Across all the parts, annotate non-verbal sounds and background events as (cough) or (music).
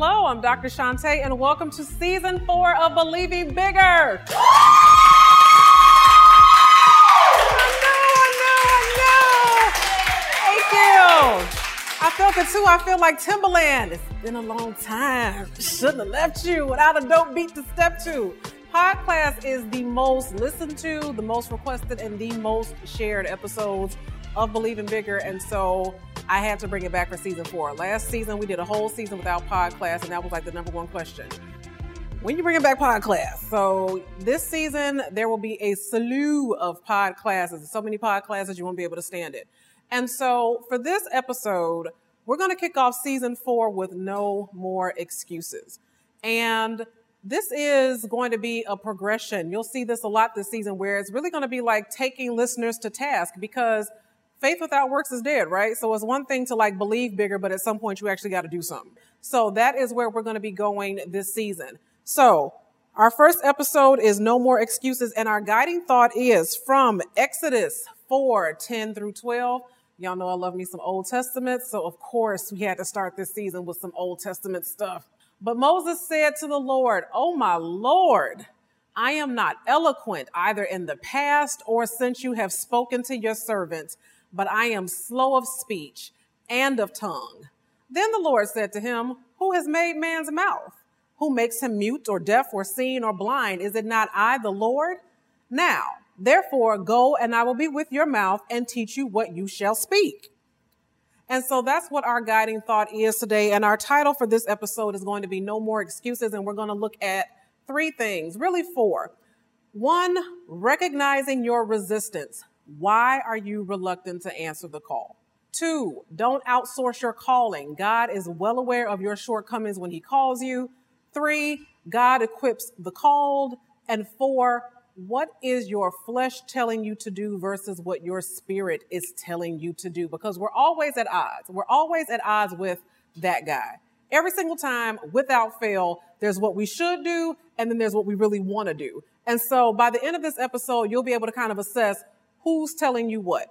hello. I'm Dr. Shantae, and welcome to season four of Believing Bigger. I I I. Thank you. I felt it too. I feel like Timbaland. It's been a long time. Shouldn't have left you without a dope beat to step to. Podcast is the most listened to, the most requested, and the most shared episodes of Believing Bigger. And so I had to bring it back for season four. Last season, we did a whole season without pod class, and that was like the number one question. When you bring it back pod class? So this season, there will be a slew of pod classes. So many pod classes, you won't be able to stand it. And so for this episode, we're going to kick off season four with no more excuses. And this is going to be a progression. You'll see this a lot this season where it's really going to be like taking listeners to task because faith without works is dead, right? So it's one thing to like believe bigger, but at some point you actually got to do something. So that is where we're going to be going this season. So our first episode is no more excuses and our guiding thought is from Exodus 4, 10 through 12. Y'all know I love me some Old Testament. So of course we had to start this season with some Old Testament stuff. But Moses said to the Lord, Oh my Lord, I am not eloquent either in the past or since you have spoken to your servant but I am slow of speech and of tongue. Then the Lord said to him, Who has made man's mouth? Who makes him mute or deaf or seen or blind? Is it not I, the Lord? Now, therefore, go and I will be with your mouth and teach you what you shall speak. And so that's what our guiding thought is today. And our title for this episode is going to be No More Excuses. And we're going to look at three things, really four. One, recognizing your resistance. Why are you reluctant to answer the call? Two, don't outsource your calling. God is well aware of your shortcomings when he calls you. Three, God equips the called. And four, what is your flesh telling you to do versus what your spirit is telling you to do? Because we're always at odds. We're always at odds with that guy. Every single time, without fail, there's what we should do, and then there's what we really want to do. And so by the end of this episode, you'll be able to kind of assess who's telling you what.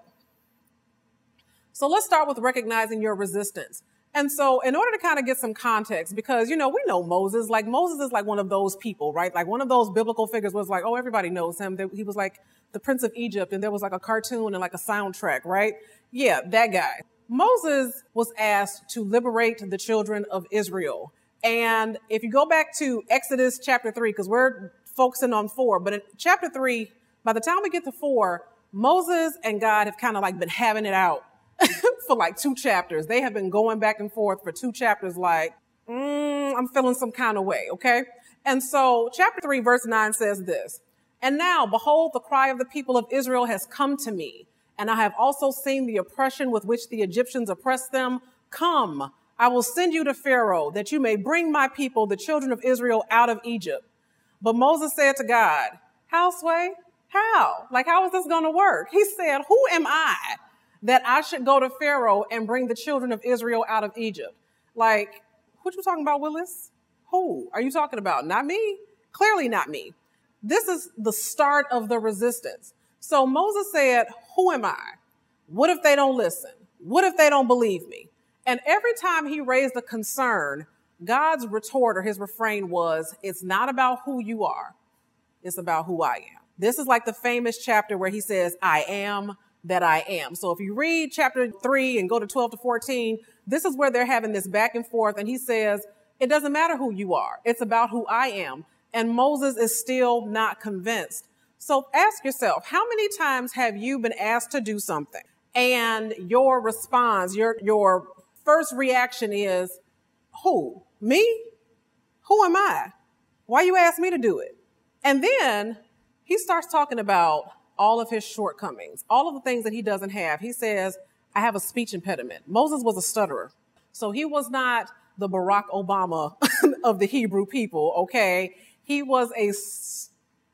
So let's start with recognizing your resistance. And so, in order to kind of get some context, because, you know, we know Moses, like Moses is like one of those people, right? Like one of those biblical figures was like, oh, everybody knows him. He was like the Prince of Egypt, and there was like a cartoon and like a soundtrack, right? Yeah, that guy. Moses was asked to liberate the children of Israel. And if you go back to Exodus chapter three, because we're focusing on four, but in chapter three, by the time we get to four, Moses and God have kind of like been having it out (laughs) for like two chapters. They have been going back and forth for two chapters, like, mm, I'm feeling some kind of way, okay? And so, chapter 3, verse 9 says this And now, behold, the cry of the people of Israel has come to me, and I have also seen the oppression with which the Egyptians oppress them. Come, I will send you to Pharaoh, that you may bring my people, the children of Israel, out of Egypt. But Moses said to God, Houseway, how? Like, how is this going to work? He said, Who am I that I should go to Pharaoh and bring the children of Israel out of Egypt? Like, what you talking about, Willis? Who are you talking about? Not me. Clearly not me. This is the start of the resistance. So Moses said, Who am I? What if they don't listen? What if they don't believe me? And every time he raised a concern, God's retort or his refrain was, It's not about who you are, it's about who I am. This is like the famous chapter where he says, I am that I am. So if you read chapter three and go to 12 to 14, this is where they're having this back and forth. And he says, it doesn't matter who you are. It's about who I am. And Moses is still not convinced. So ask yourself, how many times have you been asked to do something and your response, your, your first reaction is, who? Me? Who am I? Why you ask me to do it? And then he starts talking about all of his shortcomings, all of the things that he doesn't have. He says, I have a speech impediment. Moses was a stutterer. So he was not the Barack Obama (laughs) of the Hebrew people, okay? He was a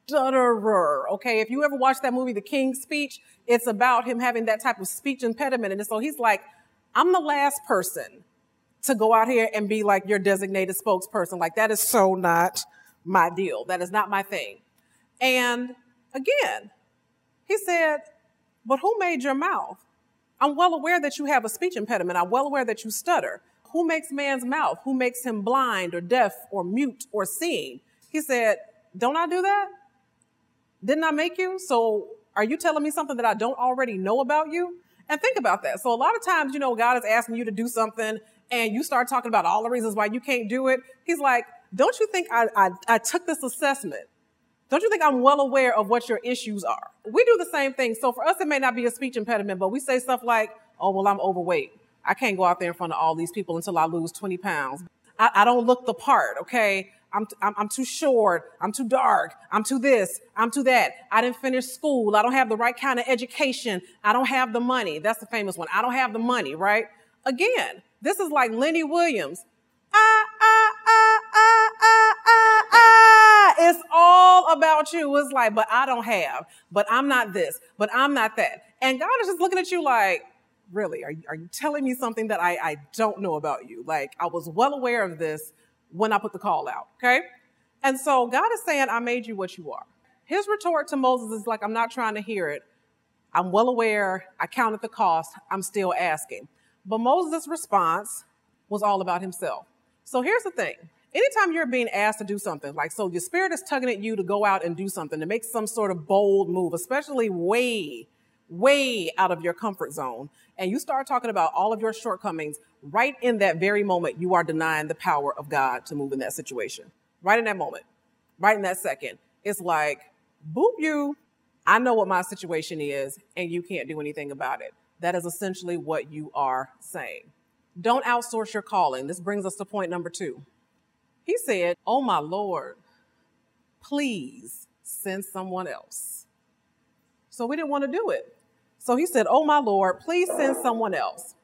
stutterer, okay? If you ever watch that movie, The King's Speech, it's about him having that type of speech impediment. And so he's like, I'm the last person to go out here and be like your designated spokesperson. Like, that is so not my deal. That is not my thing. And again, he said, But who made your mouth? I'm well aware that you have a speech impediment. I'm well aware that you stutter. Who makes man's mouth? Who makes him blind or deaf or mute or seeing? He said, Don't I do that? Didn't I make you? So are you telling me something that I don't already know about you? And think about that. So a lot of times, you know, God is asking you to do something and you start talking about all the reasons why you can't do it. He's like, don't you think I, I, I took this assessment? Don't you think I'm well aware of what your issues are? We do the same thing. So for us, it may not be a speech impediment, but we say stuff like, oh, well, I'm overweight. I can't go out there in front of all these people until I lose 20 pounds. I, I don't look the part, okay? I'm, I'm, I'm too short. I'm too dark. I'm too this. I'm too that. I didn't finish school. I don't have the right kind of education. I don't have the money. That's the famous one. I don't have the money, right? Again, this is like Lenny Williams. Ah, It's all about you. It's like, but I don't have, but I'm not this, but I'm not that. And God is just looking at you like, really, are you, are you telling me something that I, I don't know about you? Like, I was well aware of this when I put the call out, okay? And so God is saying, I made you what you are. His retort to Moses is like, I'm not trying to hear it. I'm well aware. I counted the cost. I'm still asking. But Moses' response was all about himself. So here's the thing. Anytime you're being asked to do something, like, so your spirit is tugging at you to go out and do something, to make some sort of bold move, especially way, way out of your comfort zone, and you start talking about all of your shortcomings, right in that very moment, you are denying the power of God to move in that situation. Right in that moment, right in that second, it's like, boop you. I know what my situation is, and you can't do anything about it. That is essentially what you are saying. Don't outsource your calling. This brings us to point number two. He said, Oh my Lord, please send someone else. So we didn't want to do it. So he said, Oh my Lord, please send someone else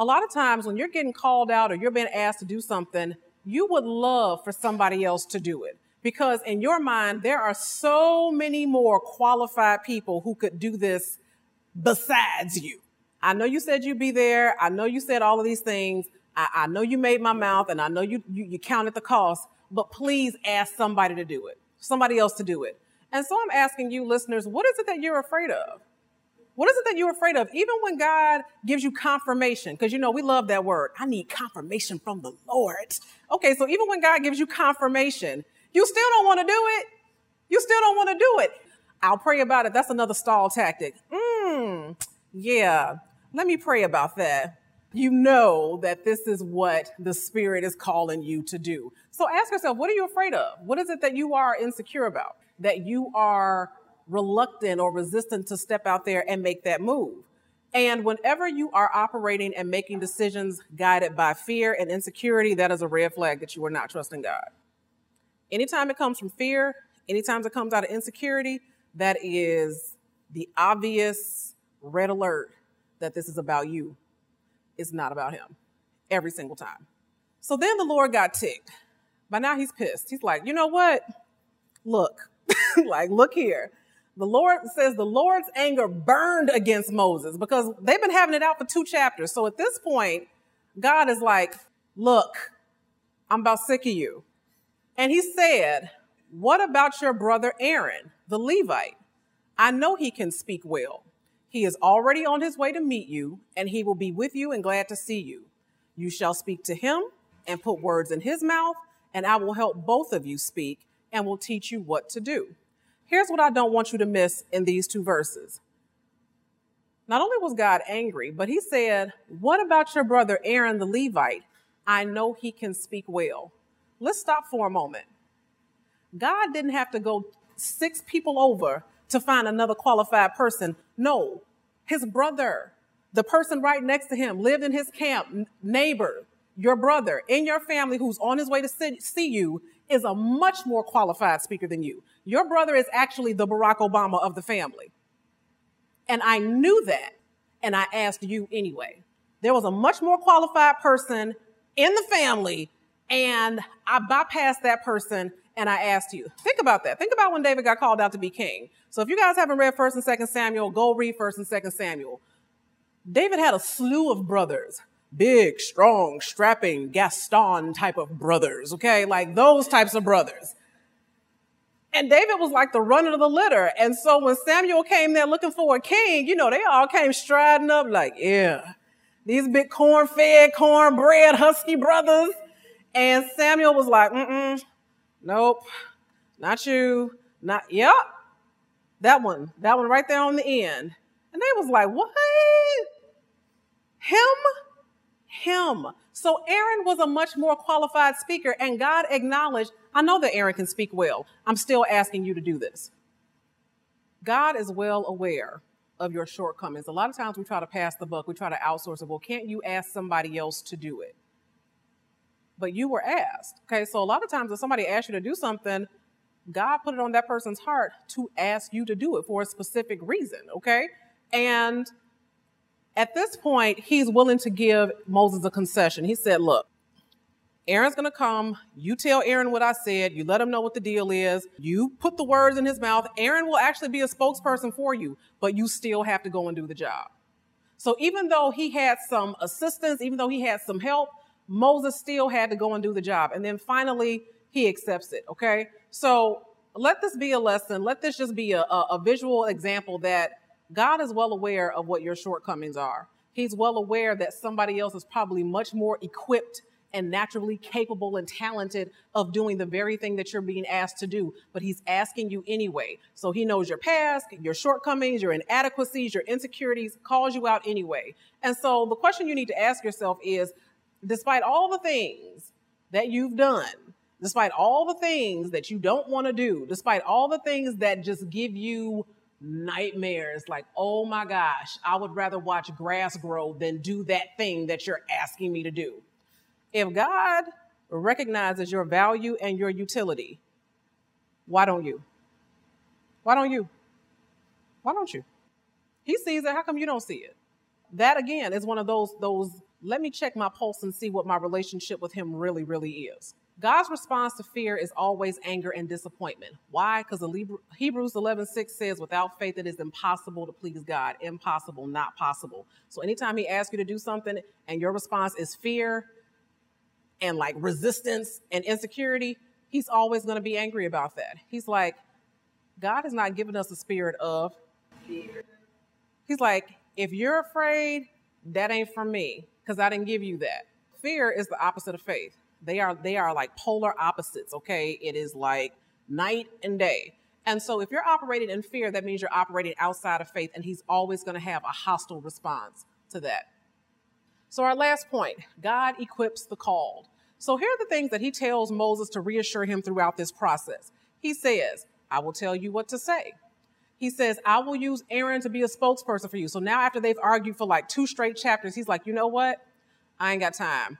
a lot of times when you're getting called out or you're being asked to do something, you would love for somebody else to do it. Because in your mind, there are so many more qualified people who could do this besides you. I know you said you'd be there. I know you said all of these things. I, I know you made my mouth and I know you, you, you counted the cost, but please ask somebody to do it, somebody else to do it. And so I'm asking you listeners, what is it that you're afraid of? What is it that you're afraid of? Even when God gives you confirmation, because you know, we love that word. I need confirmation from the Lord. Okay, so even when God gives you confirmation, you still don't want to do it. You still don't want to do it. I'll pray about it. That's another stall tactic. Mmm, yeah. Let me pray about that. You know that this is what the Spirit is calling you to do. So ask yourself, what are you afraid of? What is it that you are insecure about? That you are reluctant or resistant to step out there and make that move. And whenever you are operating and making decisions guided by fear and insecurity, that is a red flag that you are not trusting God. Anytime it comes from fear, anytime it comes out of insecurity, that is the obvious red alert that this is about you. It's not about him every single time. So then the Lord got ticked. By now he's pissed. He's like, you know what? Look, (laughs) like, look here. The Lord says the Lord's anger burned against Moses because they've been having it out for two chapters. So at this point, God is like, look, I'm about sick of you. And he said, what about your brother Aaron, the Levite? I know he can speak well. He is already on his way to meet you, and he will be with you and glad to see you. You shall speak to him and put words in his mouth, and I will help both of you speak and will teach you what to do. Here's what I don't want you to miss in these two verses. Not only was God angry, but he said, What about your brother Aaron the Levite? I know he can speak well. Let's stop for a moment. God didn't have to go six people over to find another qualified person. No, his brother, the person right next to him, lived in his camp, neighbor, your brother in your family who's on his way to see you is a much more qualified speaker than you. Your brother is actually the Barack Obama of the family. And I knew that, and I asked you anyway. There was a much more qualified person in the family, and I bypassed that person and I asked you. Think about that. Think about when David got called out to be king. So if you guys haven't read 1st and 2nd Samuel, go read 1st and 2nd Samuel. David had a slew of brothers big, strong, strapping Gaston type of brothers, okay? Like those types of brothers. And David was like the runner of the litter. And so when Samuel came there looking for a king, you know, they all came striding up like, yeah, these big corn fed, cornbread, husky brothers. And Samuel was like, mm-mm, nope, not you, not, yep, that one, that one right there on the end. And they was like, what? Him? Him. So Aaron was a much more qualified speaker and God acknowledged, I know that Aaron can speak well. I'm still asking you to do this. God is well aware of your shortcomings. A lot of times we try to pass the buck, we try to outsource it. Well, can't you ask somebody else to do it? But you were asked. Okay, so a lot of times if somebody asks you to do something, God put it on that person's heart to ask you to do it for a specific reason, okay? And at this point, he's willing to give Moses a concession. He said, Look, Aaron's to come. You tell Aaron what I said. You let him know what the deal is. You put the words in his mouth. Aaron will actually be a spokesperson for you, but you still have to go and do the job. So even though he had some assistance, even though he had some help, Moses still had to go and do the job. And then finally, he accepts it. Okay. So let this be a lesson. Let this just be a, a, a visual example that God is well aware of what your shortcomings are. He's well aware that somebody else is probably much more equipped and naturally capable and talented of doing the very thing that you're being asked to do, but he's asking you anyway. So he knows your past, your shortcomings, your inadequacies, your insecurities, calls you out anyway. And so the question you need to ask yourself is, despite all the things that you've done, despite all the things that you don't want to do, despite all the things that just give you nightmares like, oh my gosh, I would rather watch grass grow than do that thing that you're asking me to do. If God recognizes your value and your utility, why don't you? Why don't you? Why don't you? He sees it. How come you don't see it? That again is one of those those let me check my pulse and see what my relationship with him really really is. God's response to fear is always anger and disappointment. Why? Because Hebrews 11 6 says, without faith, it is impossible to please God. Impossible, not possible. So anytime He asks you to do something and your response is fear and like resistance and insecurity, He's always going to be angry about that. He's like, God has not given us a spirit of fear. He's like, if you're afraid, that ain't for me because I didn't give you that. Fear is the opposite of faith. They are they are like polar opposites, okay? It is like night and day. And so if you're operating in fear, that means you're operating outside of faith and he's always going to have a hostile response to that. So our last point, God equips the called. So here are the things that he tells Moses to reassure him throughout this process. He says, I will tell you what to say. He says, I will use Aaron to be a spokesperson for you. So now after they've argued for like two straight chapters, he's like, you know what? I ain't got time.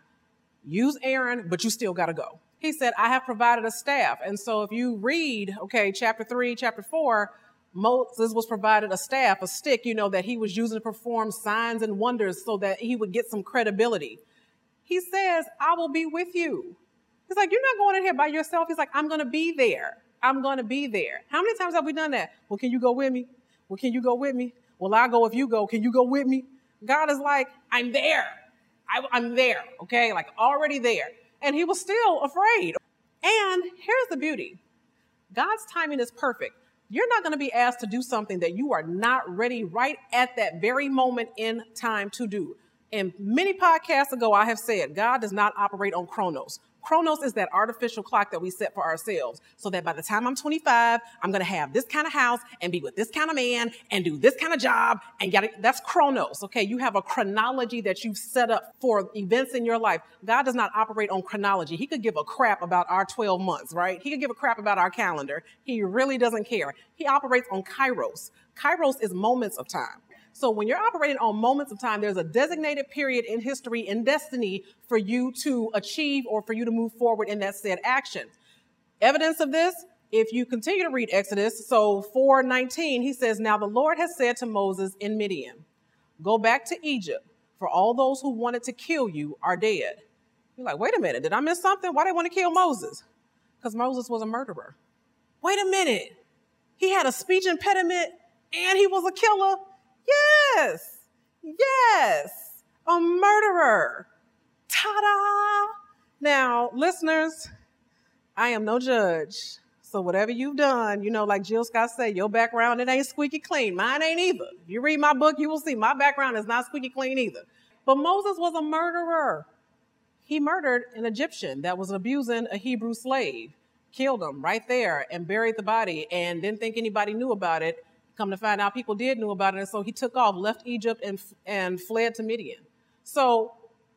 Use Aaron, but you still got to go. He said, I have provided a staff. And so if you read, okay, chapter three, chapter four, Moses was provided a staff, a stick, you know, that he was using to perform signs and wonders so that he would get some credibility. He says, I will be with you. He's like, You're not going in here by yourself. He's like, I'm going to be there. I'm going to be there. How many times have we done that? Well, can you go with me? Well, can you go with me? Well, I'll go if you go. Can you go with me? God is like, I'm there. I, am there, okay? Like already there. And he was still afraid. And here's the beauty God's timing is perfect. You're not going to be asked to do something that you are not ready right at that very moment in time to do. And many podcasts ago, I have said God does not operate on chronos. Chronos is that artificial clock that we set for ourselves so that by the time I'm 25, I'm going to have this kind of house and be with this kind of man and do this kind of job and it. That's chronos. Okay. You have a chronology that you've set up for events in your life. God does not operate on chronology. He could give a crap about our 12 months, right? He could give a crap about our calendar. He really doesn't care. He operates on kairos. Kairos is moments of time. So when you're operating on moments of time, there's a designated period in history and destiny for you to achieve or for you to move forward in that said action. Evidence of this, if you continue to read Exodus, so 419, he says, Now the Lord has said to Moses in Midian, Go back to Egypt, for all those who wanted to kill you are dead. You're like, wait a minute, did I miss something? Why they want to kill Moses? Because Moses was a murderer. Wait a minute. He had a speech impediment and he was a killer. Yes, yes, a murderer. Ta da! Now, listeners, I am no judge. So whatever you've done, you know, like Jill Scott said, your background, it ain't squeaky clean. Mine ain't either. If you read my book, you will see my background is not squeaky clean either. But Moses was a murderer. He murdered an Egyptian that was abusing a Hebrew slave, killed him right there, and buried the body, and didn't think anybody knew about it. Come to find out, people did know about it, and so he took off, left Egypt, and and fled to Midian. So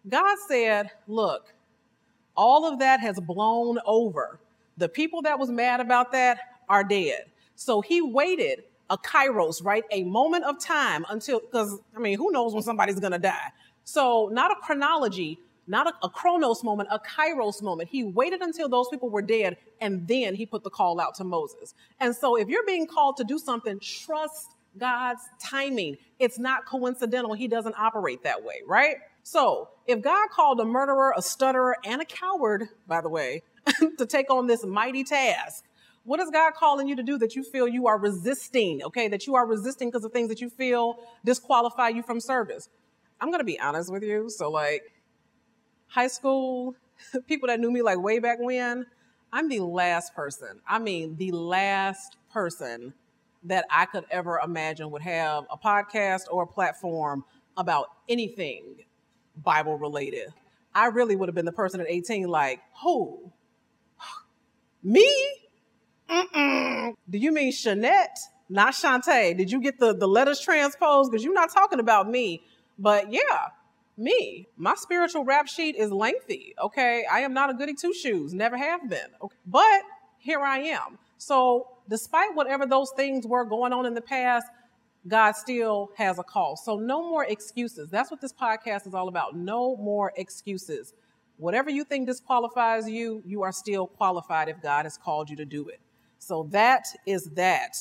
God said, "Look, all of that has blown over. The people that was mad about that are dead." So he waited a kairos, right? A moment of time until, because I mean, who knows when somebody's gonna die? So, not a chronology, not a, a, chronos moment, a kairos moment. He waited until those people were dead and then he put the call out to Moses. And so, if you're being called to do something, trust God's timing. It's not coincidental. He doesn't operate that way, right? So, if God called a murderer, a stutterer, and a coward, by the way, (laughs) to take on this mighty task, what is God calling you to do that you feel you are resisting? Okay, that you are resisting because of things that you feel disqualify you from service. I'm gonna be honest with you. So, like, high school, (laughs) people that knew me like way back when, I'm the last person. I mean, the last person that I could ever imagine would have a podcast or a platform about anything Bible related. I really would have been the person at 18, like, who? Me? Mm-mm. Do you mean Shanette? Not Shantae. Did you get the, the letters transposed? Because you're not talking about me. But yeah, me. My spiritual rap sheet is lengthy. Okay. I am not a goody two shoes. Never have been. Okay. But here I am. So despite whatever those things were going on in the past, God still has a call. So no more excuses. That's what this podcast is all about. No more excuses. Whatever you think disqualifies you, you are still qualified if God has called you to do it. So that is that.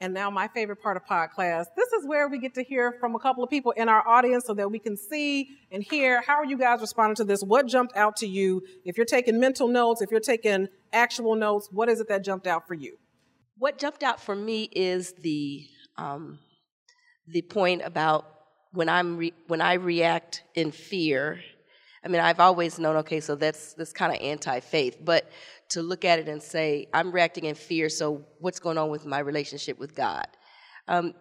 And now, my favorite part of pod class. This is where we get to hear from a couple of people in our audience so that we can see and hear how are you guys responding to this? What jumped out to you? If you're taking mental notes, if you're taking actual notes, what is it that jumped out for you? What jumped out for me is the um, the point about when I'm re- when I react in fear, I mean I've always known okay, so that's that's kind of anti-faith, but to look at it and say I'm reacting in fear, so what's going on with my relationship with God? Um,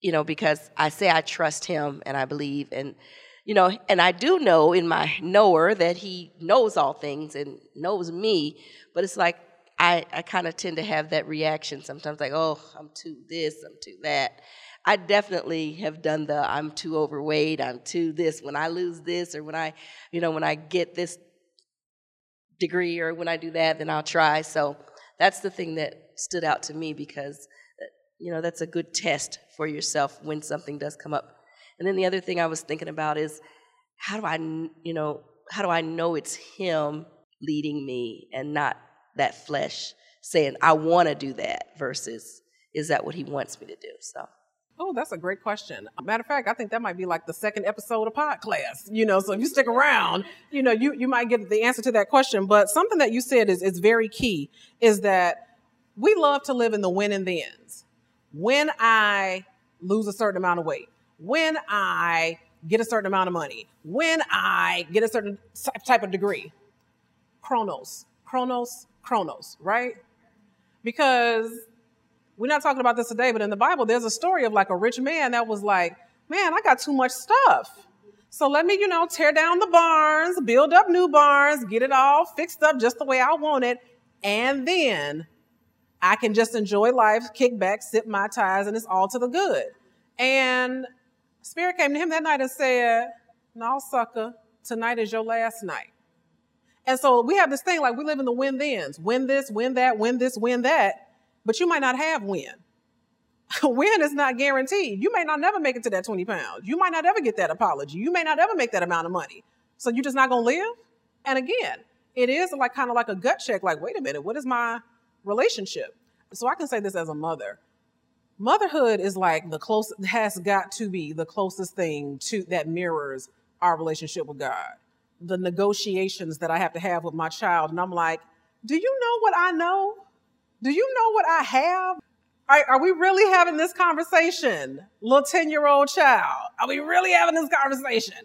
you know, because I say I trust Him and I believe, and you know, and I do know in my knower that He knows all things and knows me, but it's like I I kind of tend to have that reaction sometimes, like oh I'm too this, I'm too that I definitely have done the I'm too overweight, I'm too this. When I lose this, or when I, you know, when I get this degree, or when I do that, then I'll try. So that's the thing that stood out to me because, uh, you know, that's a good test for yourself when something does come up. And then the other thing I was thinking about is how do I, you know, how do I know it's Him leading me and not that flesh saying, I want to do that versus is that what He wants me to do? So. Oh, that's a great question. Matter of fact, I think that might be like the second episode of pod class. You know, so if you stick around, you know, you, you might get the answer to that question. But something that you said is, is very key is that we love to live in the when and the thens. When I lose a certain amount of weight, when I get a certain amount of money, when I get a certain type of degree. Chronos, chronos, chronos, right? Because we're not talking about this today, but in the Bible, there's a story of like a rich man that was like, man, I got too much stuff. So let me, you know, tear down the barns, build up new barns, get it all fixed up just the way I want it. And then I can just enjoy life, kick back, sip mai tais, and it's all to the good. And Spirit came to him that night and said, No, sucker, tonight is your last night. And so we have this thing like we live in the win thens win this, win that, win this, win that but you might not have win. (laughs) win is not guaranteed. You may not never make it to that 20 pounds. You might not ever get that apology. You may not ever make that amount of money. So you're just not to live? And again, it is like kind of like a gut check like, wait a minute, what is my relationship? So I can say this as a mother. Motherhood is like the close has got to be the closest thing to that mirrors our relationship with God. The negotiations that I have to have with my child and I'm like, do you know what I know? Do you know what I have? Are, are we really having this conversation? Little 10 year old child. Are we really having this conversation?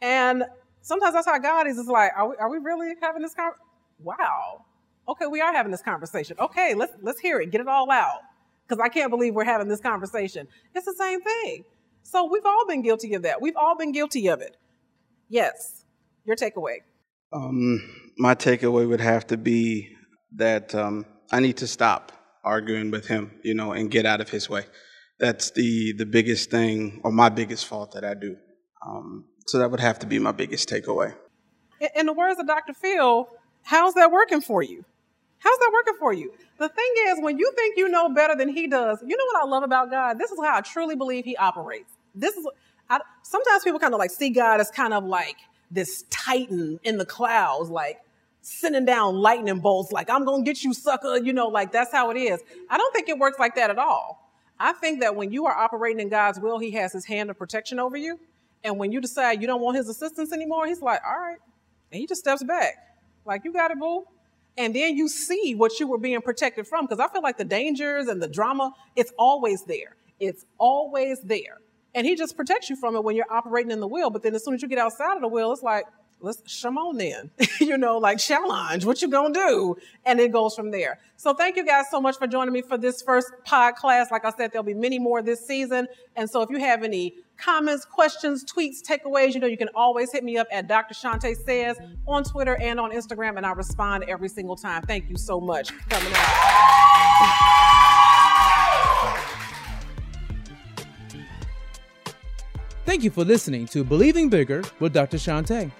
And sometimes that's how God is. It's like, are we, are we really having this conversation? Wow. Okay, we are having this conversation. Okay, let's let's hear it. Get it all out. Because I can't believe we're having this conversation. It's the same thing. So we've all been guilty of that. We've all been guilty of it. Yes. Your takeaway. Um, my takeaway would have to be that um, I need to stop arguing with him, you know, and get out of his way. That's the the biggest thing, or my biggest fault that I do. Um, so that would have to be my biggest takeaway. In the words of Dr. Phil, how's that working for you? How's that working for you? The thing is, when you think you know better than he does, you know what I love about God? This is how I truly believe he operates. This is, I, sometimes people kind of like see God as kind of like this titan in the clouds, like sending down lightning bolts, like, I'm going to get you, sucker. You know, like that's how it is. I don't think it works like that at all. I think that when you are operating in God's will, he has his hand of protection over you. And when you decide you don't want his assistance anymore, he's like, all right. And he just steps back. Like, you got it, boo. And then you see what you were being protected from. Because I feel like the dangers and the drama, it's always there. It's always there. And he just protects you from it when you're operating in the will. But then as soon as you get outside of the will, it's like, let's Shimon then. (laughs) you know, like challenge, what you gonna do? And it goes from there. So thank you guys so much for joining me for this first pod class. Like I said, there'll be many more this season. And so if you have any comments, questions, tweets, takeaways, you know, you can always hit me up at Dr. Shante Says on Twitter and on Instagram, and I respond every single time. Thank you so much coming out. Thank you for listening to Believing Bigger with Dr. Shante.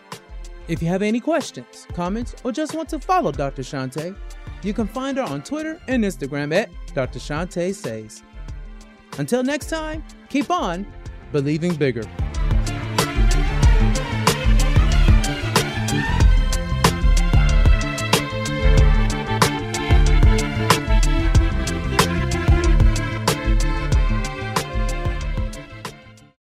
If you have any questions, comments, or just want to follow Dr. Shante, you can find her on Twitter and Instagram at Dr. Shante Says. Until next time, keep on believing bigger.